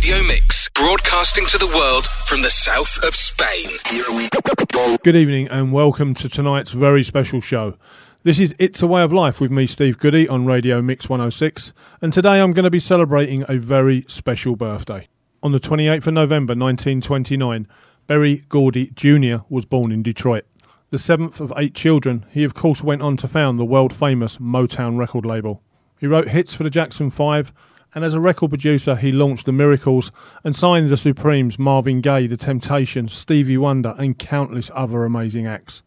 Radio Mix, broadcasting to the world from the south of Spain. Good evening and welcome to tonight's very special show. This is It's a Way of Life with me, Steve Goodey, on Radio Mix 106, and today I'm going to be celebrating a very special birthday. On the 28th of November 1929, Berry Gordy Jr. was born in Detroit. The seventh of eight children, he of course went on to found the world famous Motown record label. He wrote hits for the Jackson Five, and as a record producer, he launched the Miracles and signed the Supremes, Marvin Gaye, The Temptations, Stevie Wonder, and countless other amazing acts.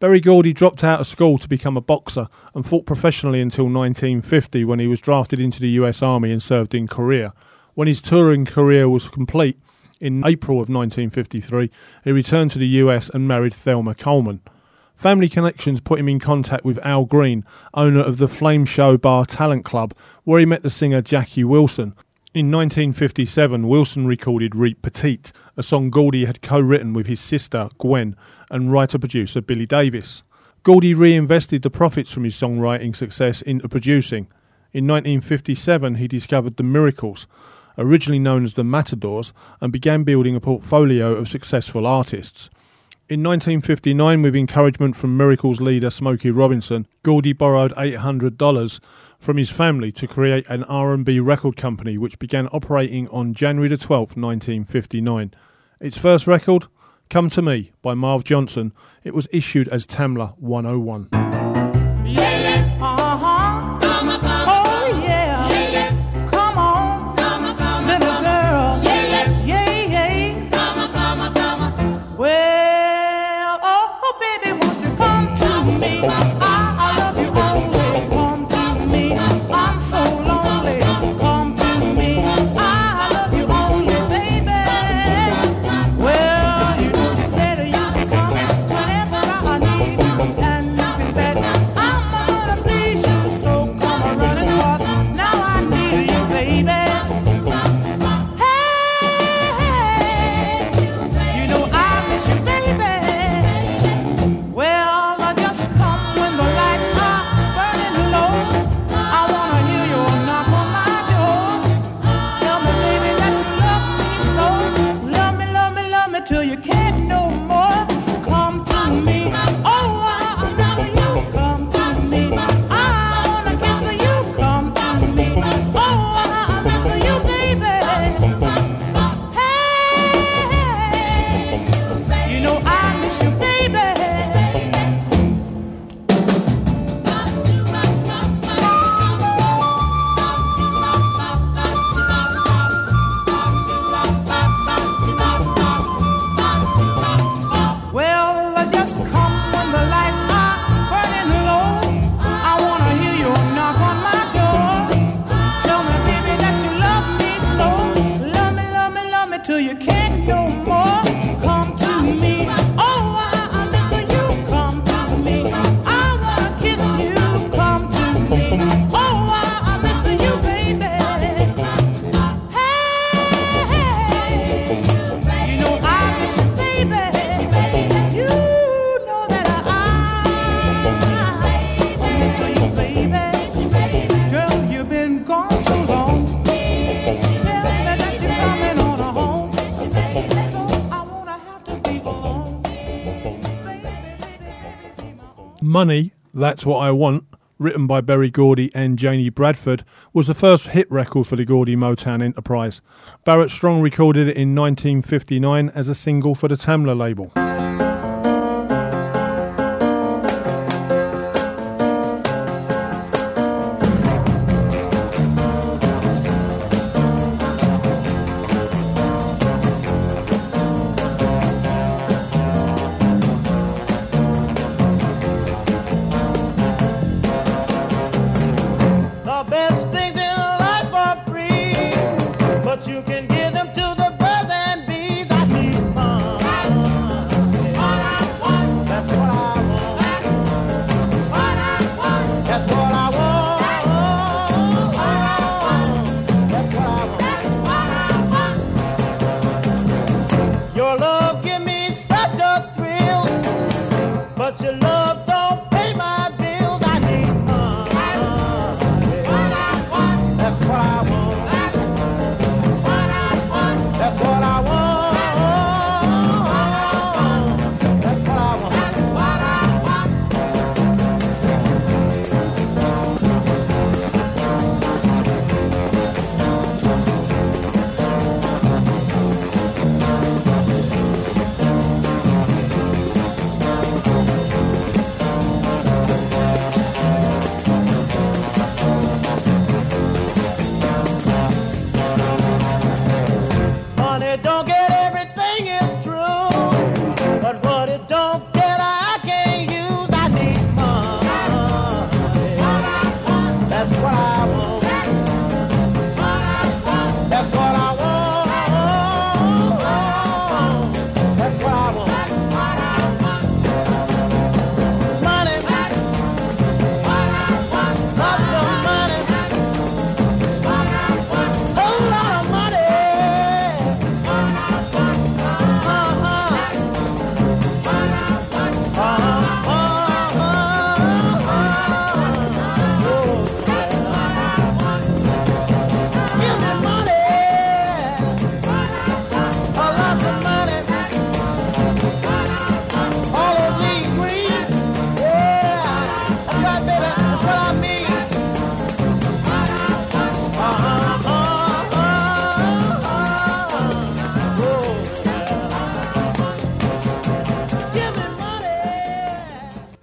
Berry Gordy dropped out of school to become a boxer and fought professionally until 1950 when he was drafted into the US Army and served in Korea. When his touring career was complete in April of 1953, he returned to the US and married Thelma Coleman. Family connections put him in contact with Al Green, owner of the Flame Show Bar Talent Club, where he met the singer Jackie Wilson. In 1957, Wilson recorded Reet Petite, a song Gordy had co written with his sister Gwen and writer producer Billy Davis. Gordy reinvested the profits from his songwriting success into producing. In 1957, he discovered the Miracles, originally known as the Matadors, and began building a portfolio of successful artists. In 1959, with encouragement from Miracles leader Smokey Robinson, Gordy borrowed $800 from his family to create an R&B record company which began operating on January the 12th, 1959. Its first record, Come to Me by Marv Johnson, it was issued as Tamla 101. boom. Money, That's What I Want, written by Berry Gordy and Janie Bradford, was the first hit record for the Gordy Motown enterprise. Barrett Strong recorded it in 1959 as a single for the Tamla label.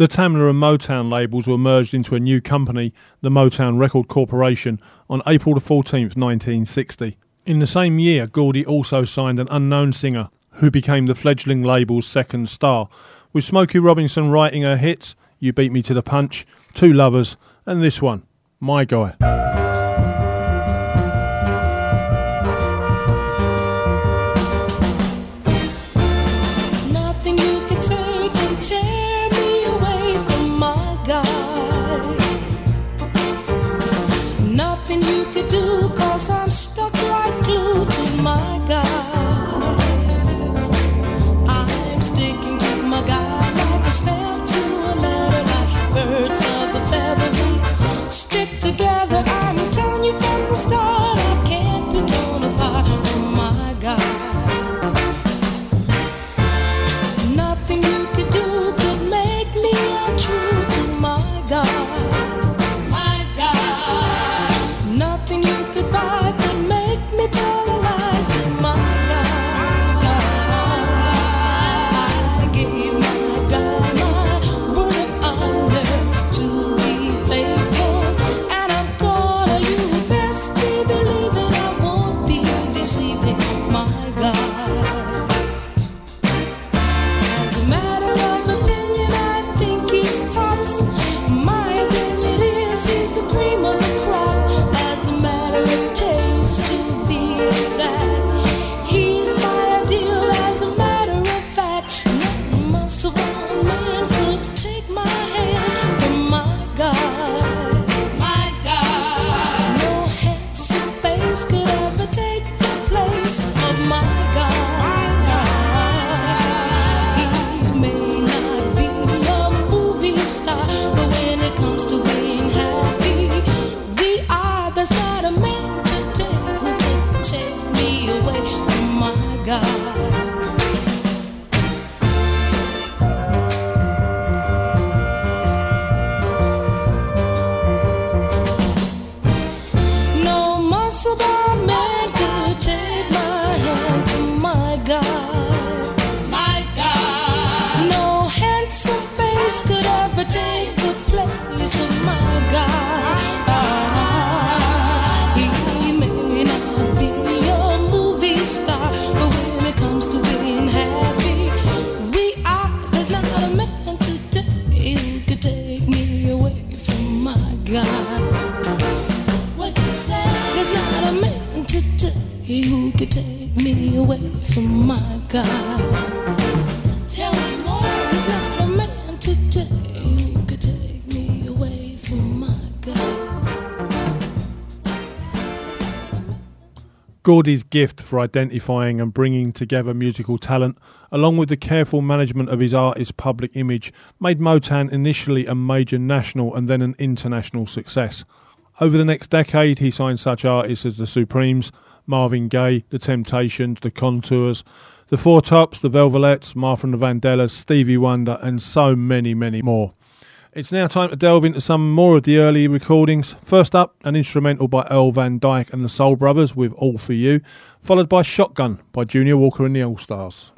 The Tamla and Motown labels were merged into a new company, the Motown Record Corporation, on April 14, 1960. In the same year, Gordy also signed an unknown singer, who became the fledgling label's second star, with Smokey Robinson writing her hits You Beat Me to the Punch, Two Lovers, and this one, My Guy. Gordy's gift for identifying and bringing together musical talent, along with the careful management of his artist's public image, made Motown initially a major national and then an international success. Over the next decade, he signed such artists as the Supremes, Marvin Gaye, The Temptations, The Contours, The Four Tops, The Velvets, Martha and the Vandellas, Stevie Wonder, and so many, many more. It's now time to delve into some more of the early recordings. First up, an instrumental by Earl Van Dyke and the Soul Brothers with All For You, followed by Shotgun by Junior Walker and the All Stars.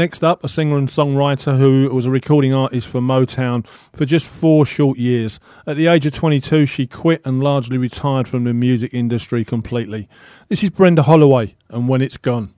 Next up, a singer and songwriter who was a recording artist for Motown for just four short years. At the age of 22, she quit and largely retired from the music industry completely. This is Brenda Holloway and When It's Gone.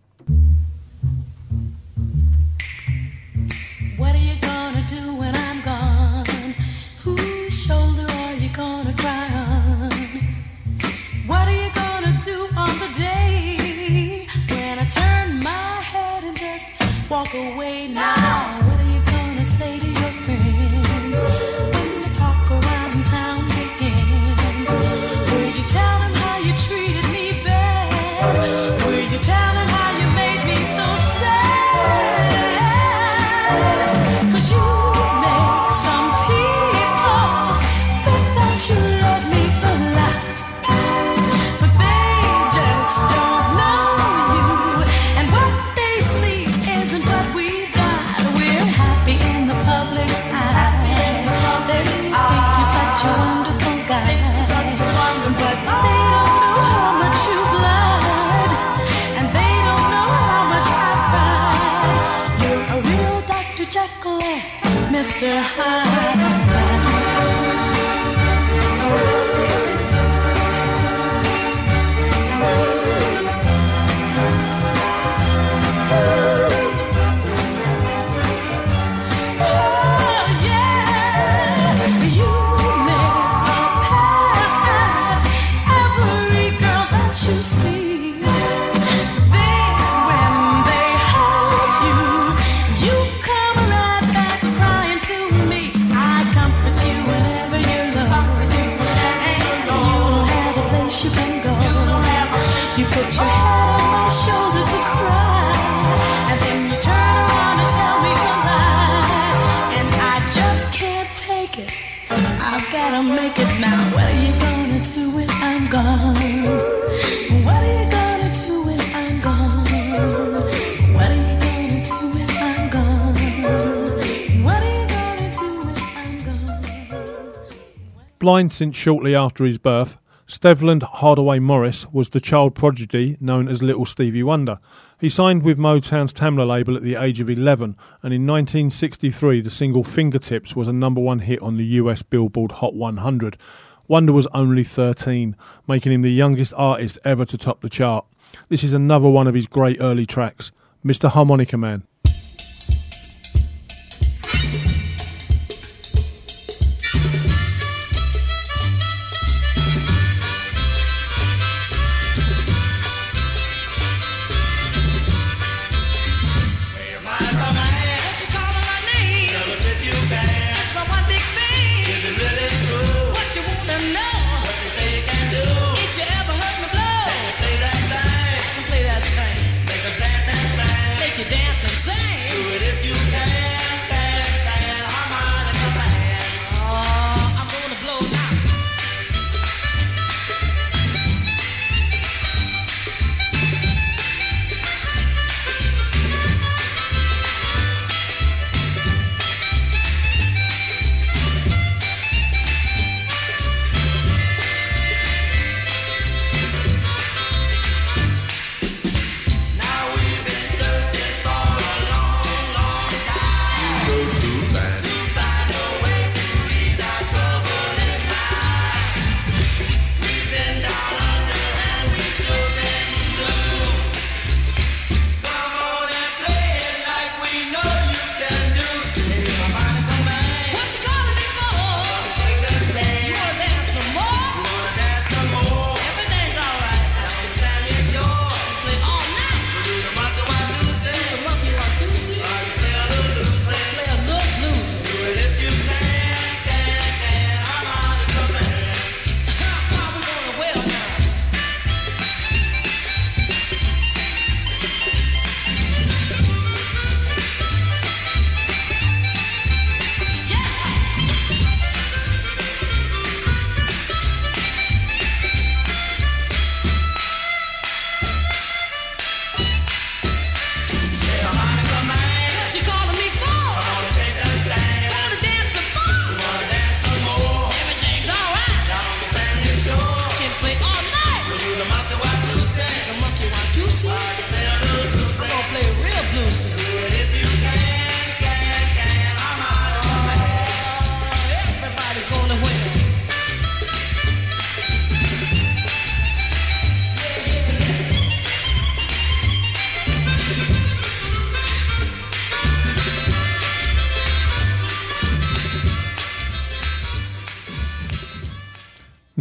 Blind since shortly after his birth, Stevland Hardaway Morris was the child prodigy known as Little Stevie Wonder. He signed with Motown's Tamla label at the age of 11, and in 1963 the single Fingertips was a number one hit on the US Billboard Hot 100. Wonder was only 13, making him the youngest artist ever to top the chart. This is another one of his great early tracks, Mr. Harmonica Man.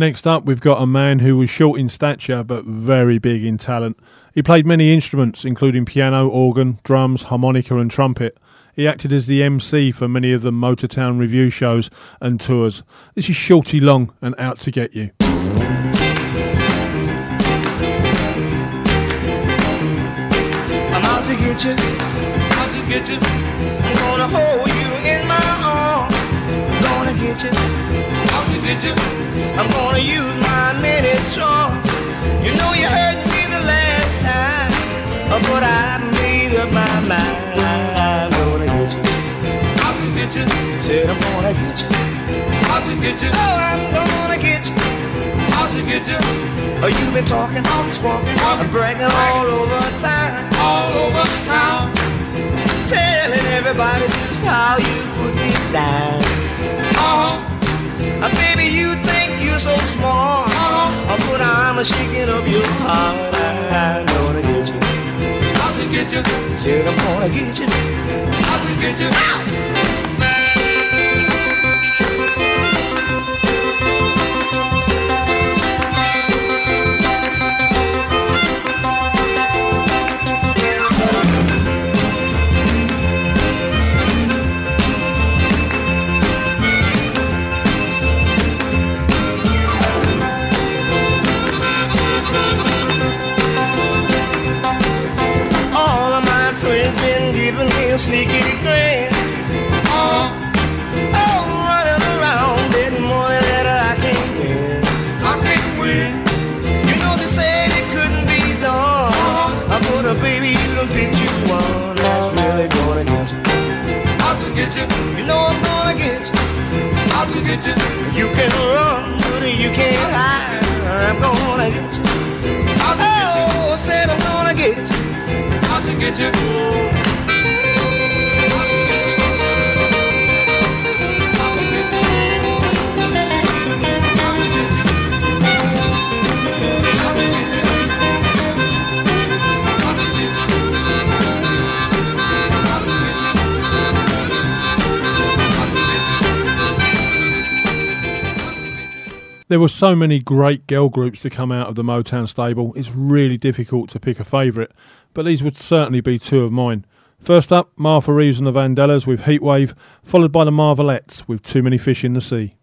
Next up, we've got a man who was short in stature but very big in talent. He played many instruments, including piano, organ, drums, harmonica, and trumpet. He acted as the MC for many of the Motortown Revue shows and tours. This is Shorty Long and Out to Get You. I'm out to get you. Out to get you. I'm gonna hold you in my arms. Gonna get you. Get you. I'm gonna use my many charms. You know you hurt me the last time, but I made up my mind. I'm gonna get you. Out to get you. Said I'm gonna get you. Out to get you. Oh, I'm gonna get you. Out to get you. Oh, you've been talking, squawking, and bragging all over town. All over town. Telling everybody just how you put me down. Uh-huh. Uh, baby, you think you're so smart. Uh-huh. But I'm a shaking up your heart. I'm gonna get you. Out to get you. Said I'm gonna get you. Out to get you. Out. Get you. You can run, but you can't hide. I'm gonna get you. Out to get you. Oh, said I'm gonna get you. To get you. There were so many great girl groups to come out of the Motown stable, it's really difficult to pick a favourite, but these would certainly be two of mine. First up, Martha Reeves and the Vandellas with Heatwave, followed by the Marvelettes with Too Many Fish in the Sea.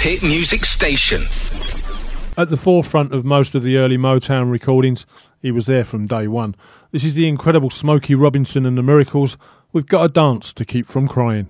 Hit music station. At the forefront of most of the early Motown recordings, he was there from day one. This is the incredible Smokey Robinson and the Miracles. We've got a dance to keep from crying.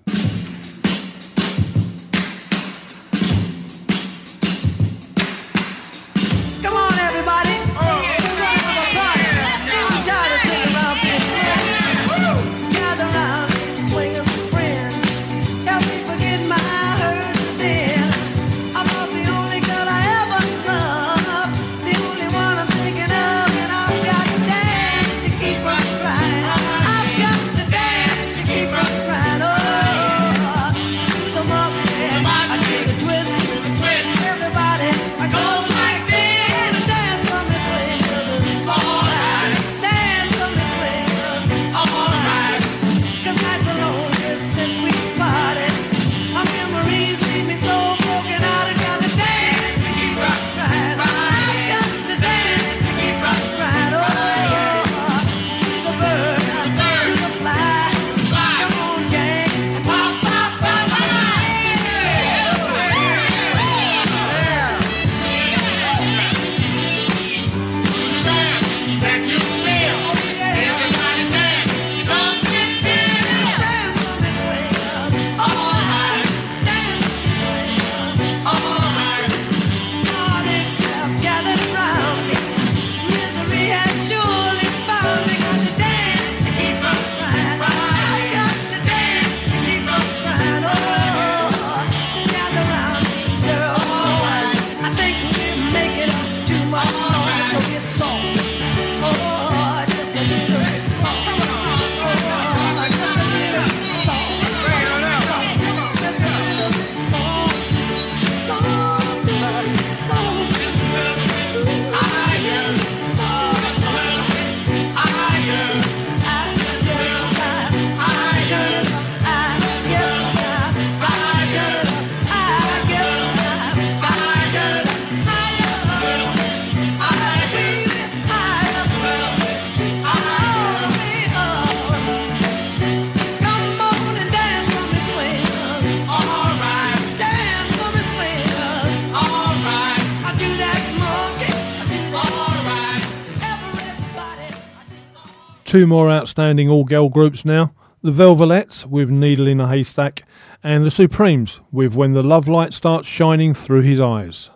two more outstanding all girl groups now the Velvelettes with Needle in a Haystack, and the Supremes with When the Love Light Starts Shining Through His Eyes.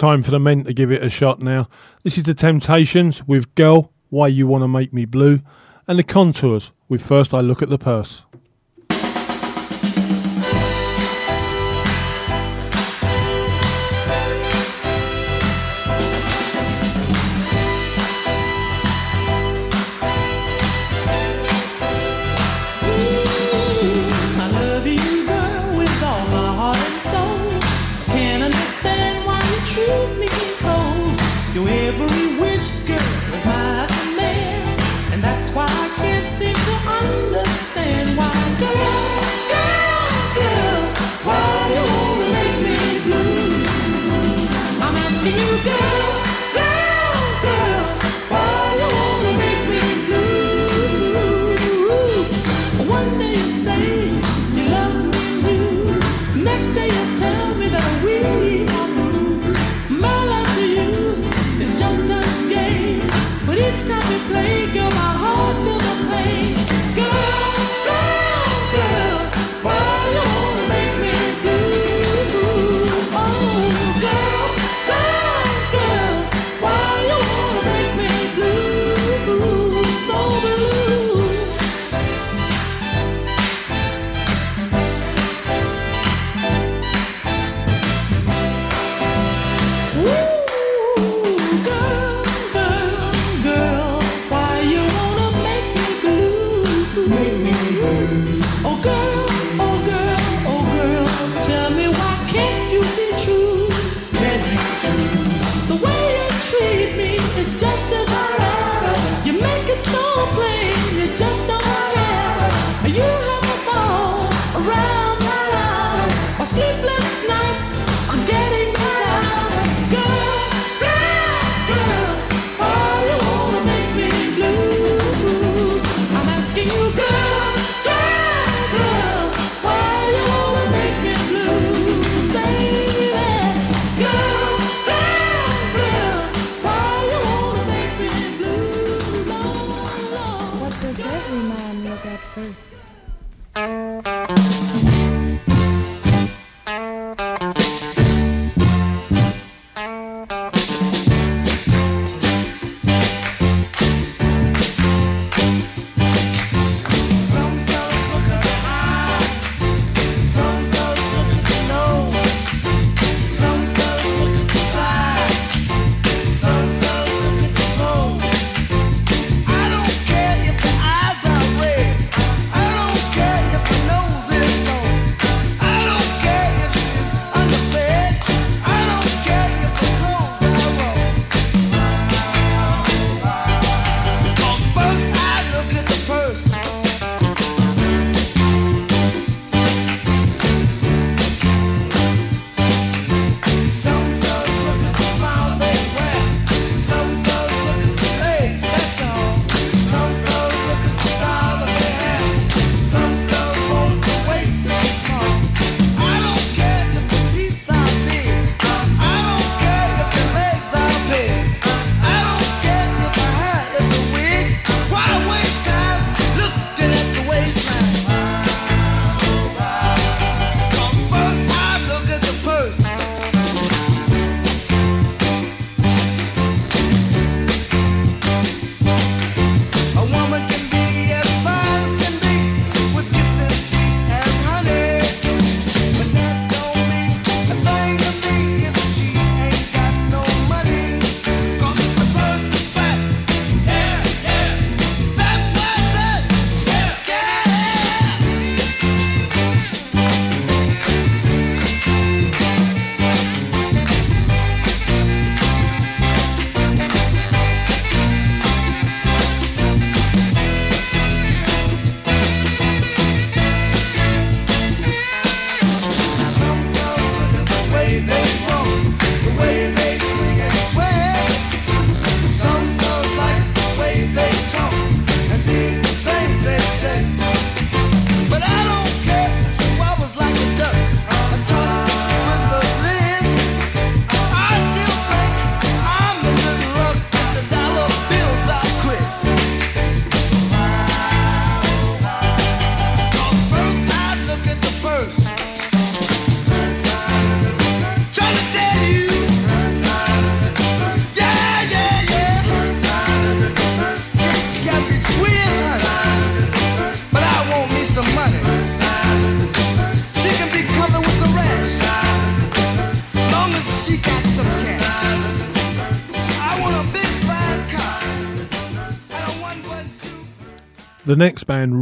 Time for the men to give it a shot now. This is the Temptations with Girl, Why You Wanna Make Me Blue, and the Contours with First I Look at the Purse.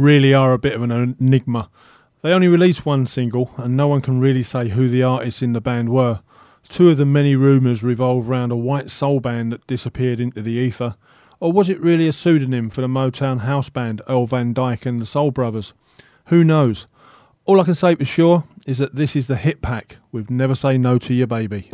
really are a bit of an enigma. They only released one single, and no one can really say who the artists in the band were. Two of the many rumours revolve around a white soul band that disappeared into the ether, or was it really a pseudonym for the Motown house band Earl Van Dyke and the Soul Brothers? Who knows? All I can say for sure is that this is the hit pack with Never Say No to Your Baby.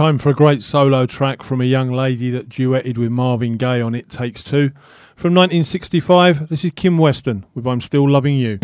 Time for a great solo track from a young lady that duetted with Marvin Gaye on It Takes Two. From 1965, this is Kim Weston with I'm Still Loving You.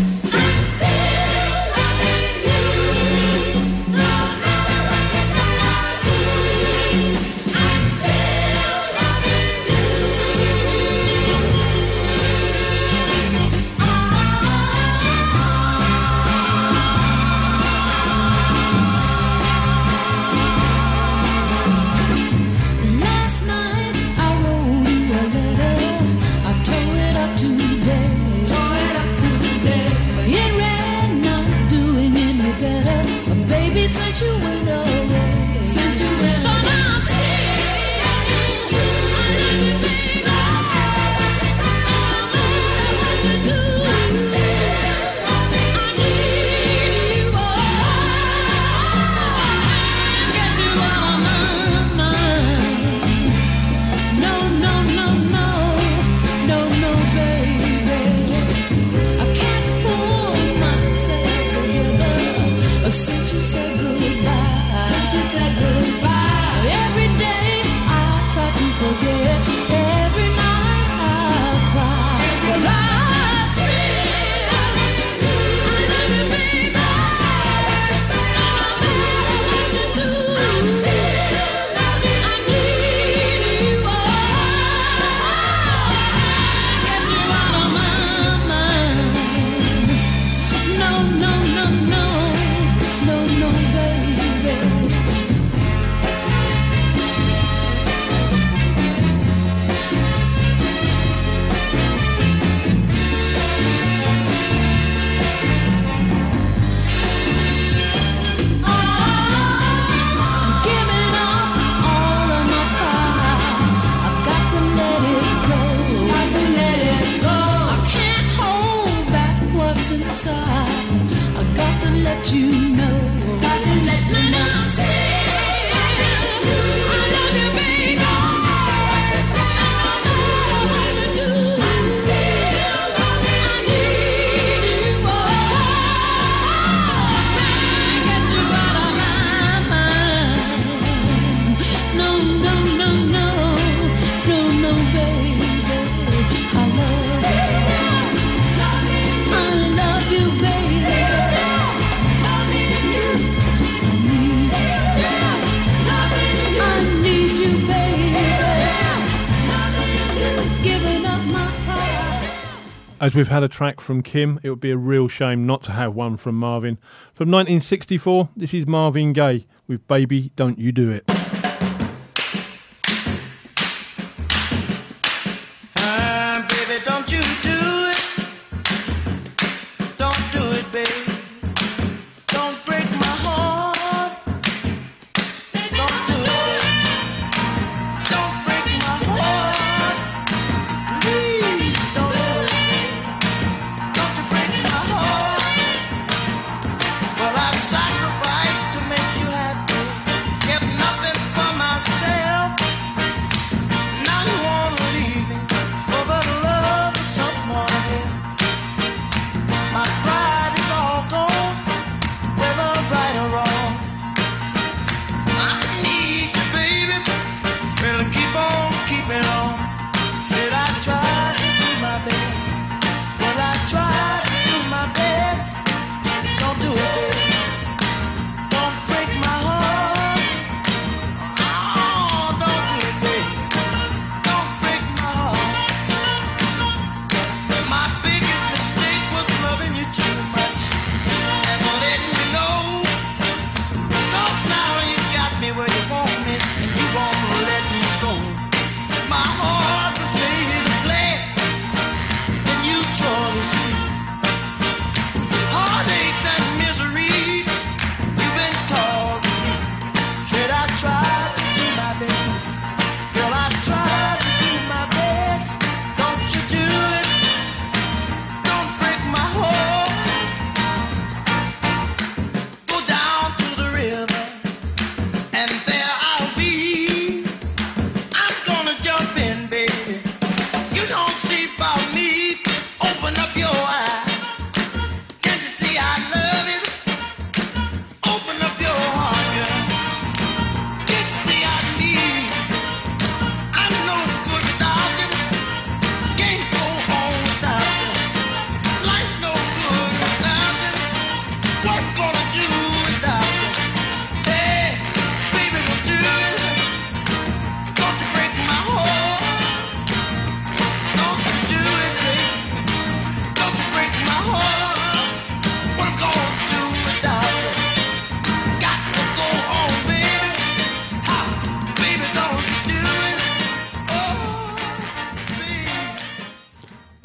we've had a track from Kim, it would be a real shame not to have one from Marvin. From 1964, this is Marvin Gaye with Baby Don't You Do It.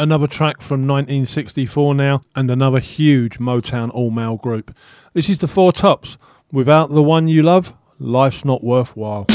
another track from 1964 now, and another huge Motown all male group. This is the Four Tops. Without the one you love, life's not worthwhile.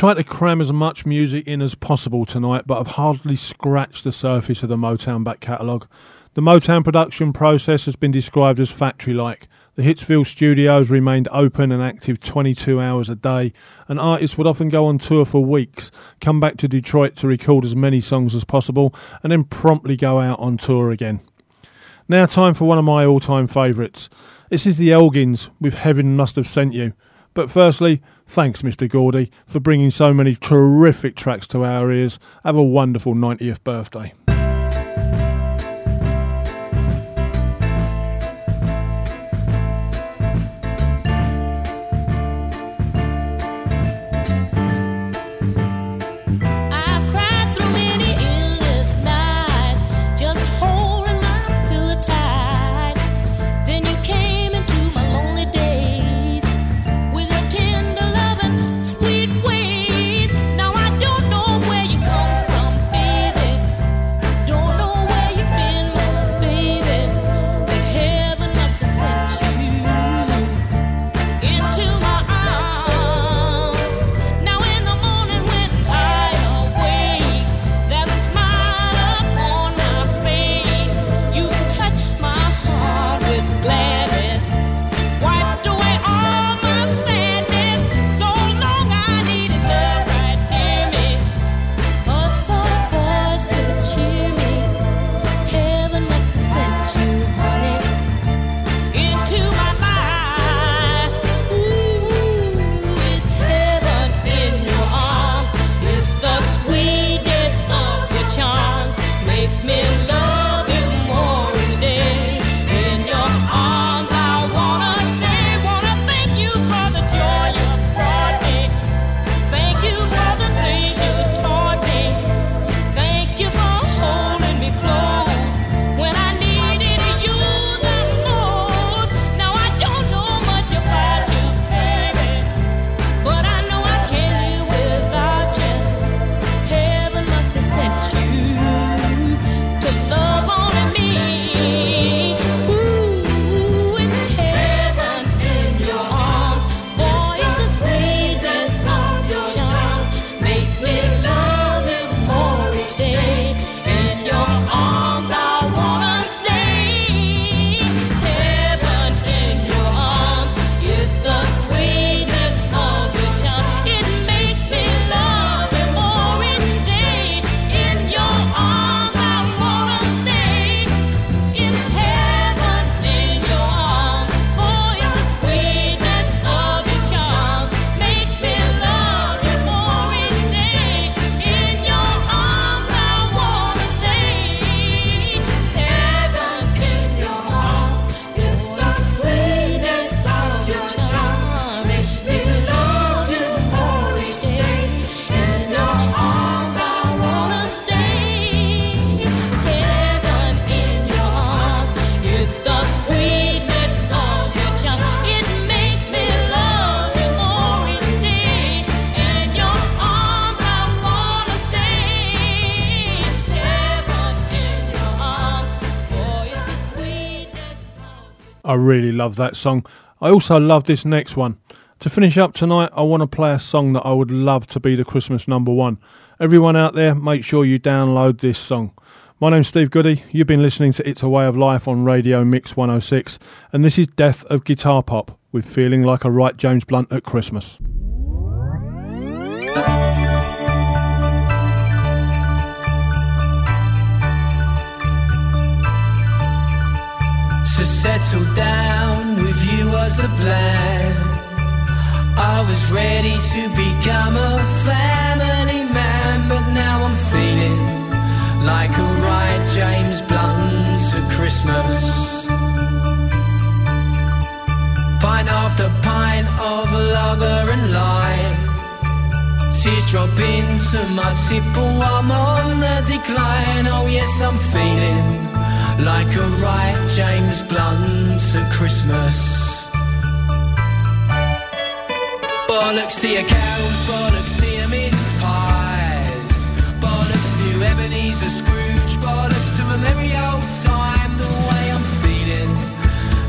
Tried to cram as much music in as possible tonight, but I've hardly scratched the surface of the Motown back catalogue. The Motown production process has been described as factory like. The Hitsville studios remained open and active 22 hours a day, and artists would often go on tour for weeks, come back to Detroit to record as many songs as possible, and then promptly go out on tour again. Now, time for one of my all time favourites. This is the Elgins with Heaven Must Have Sent You. But firstly, thanks, Mr. Gordy, for bringing so many terrific tracks to our ears. Have a wonderful 90th birthday. Really love that song. I also love this next one. To finish up tonight, I want to play a song that I would love to be the Christmas number one. Everyone out there, make sure you download this song. My name's Steve Goodey. You've been listening to It's a Way of Life on Radio Mix 106, and this is Death of Guitar Pop with Feeling Like a Right James Blunt at Christmas. To settle down the plan. I was ready to become a family man, but now I'm feeling like a right James Blunt at Christmas. Pint after pint of lager and lime. Tears drop into my tipple, I'm on the decline. Oh, yes, I'm feeling like a right James Blunt at Christmas. Bollocks to your cows, bollocks to your mince pies. Bollocks to Ebenezer Scrooge, bollocks to a merry old time. The way I'm feeling,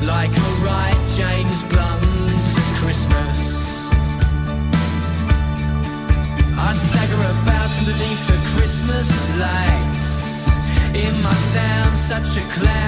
like a right James Blunt Christmas. I stagger about underneath the Christmas lights. In my town, such a cloud.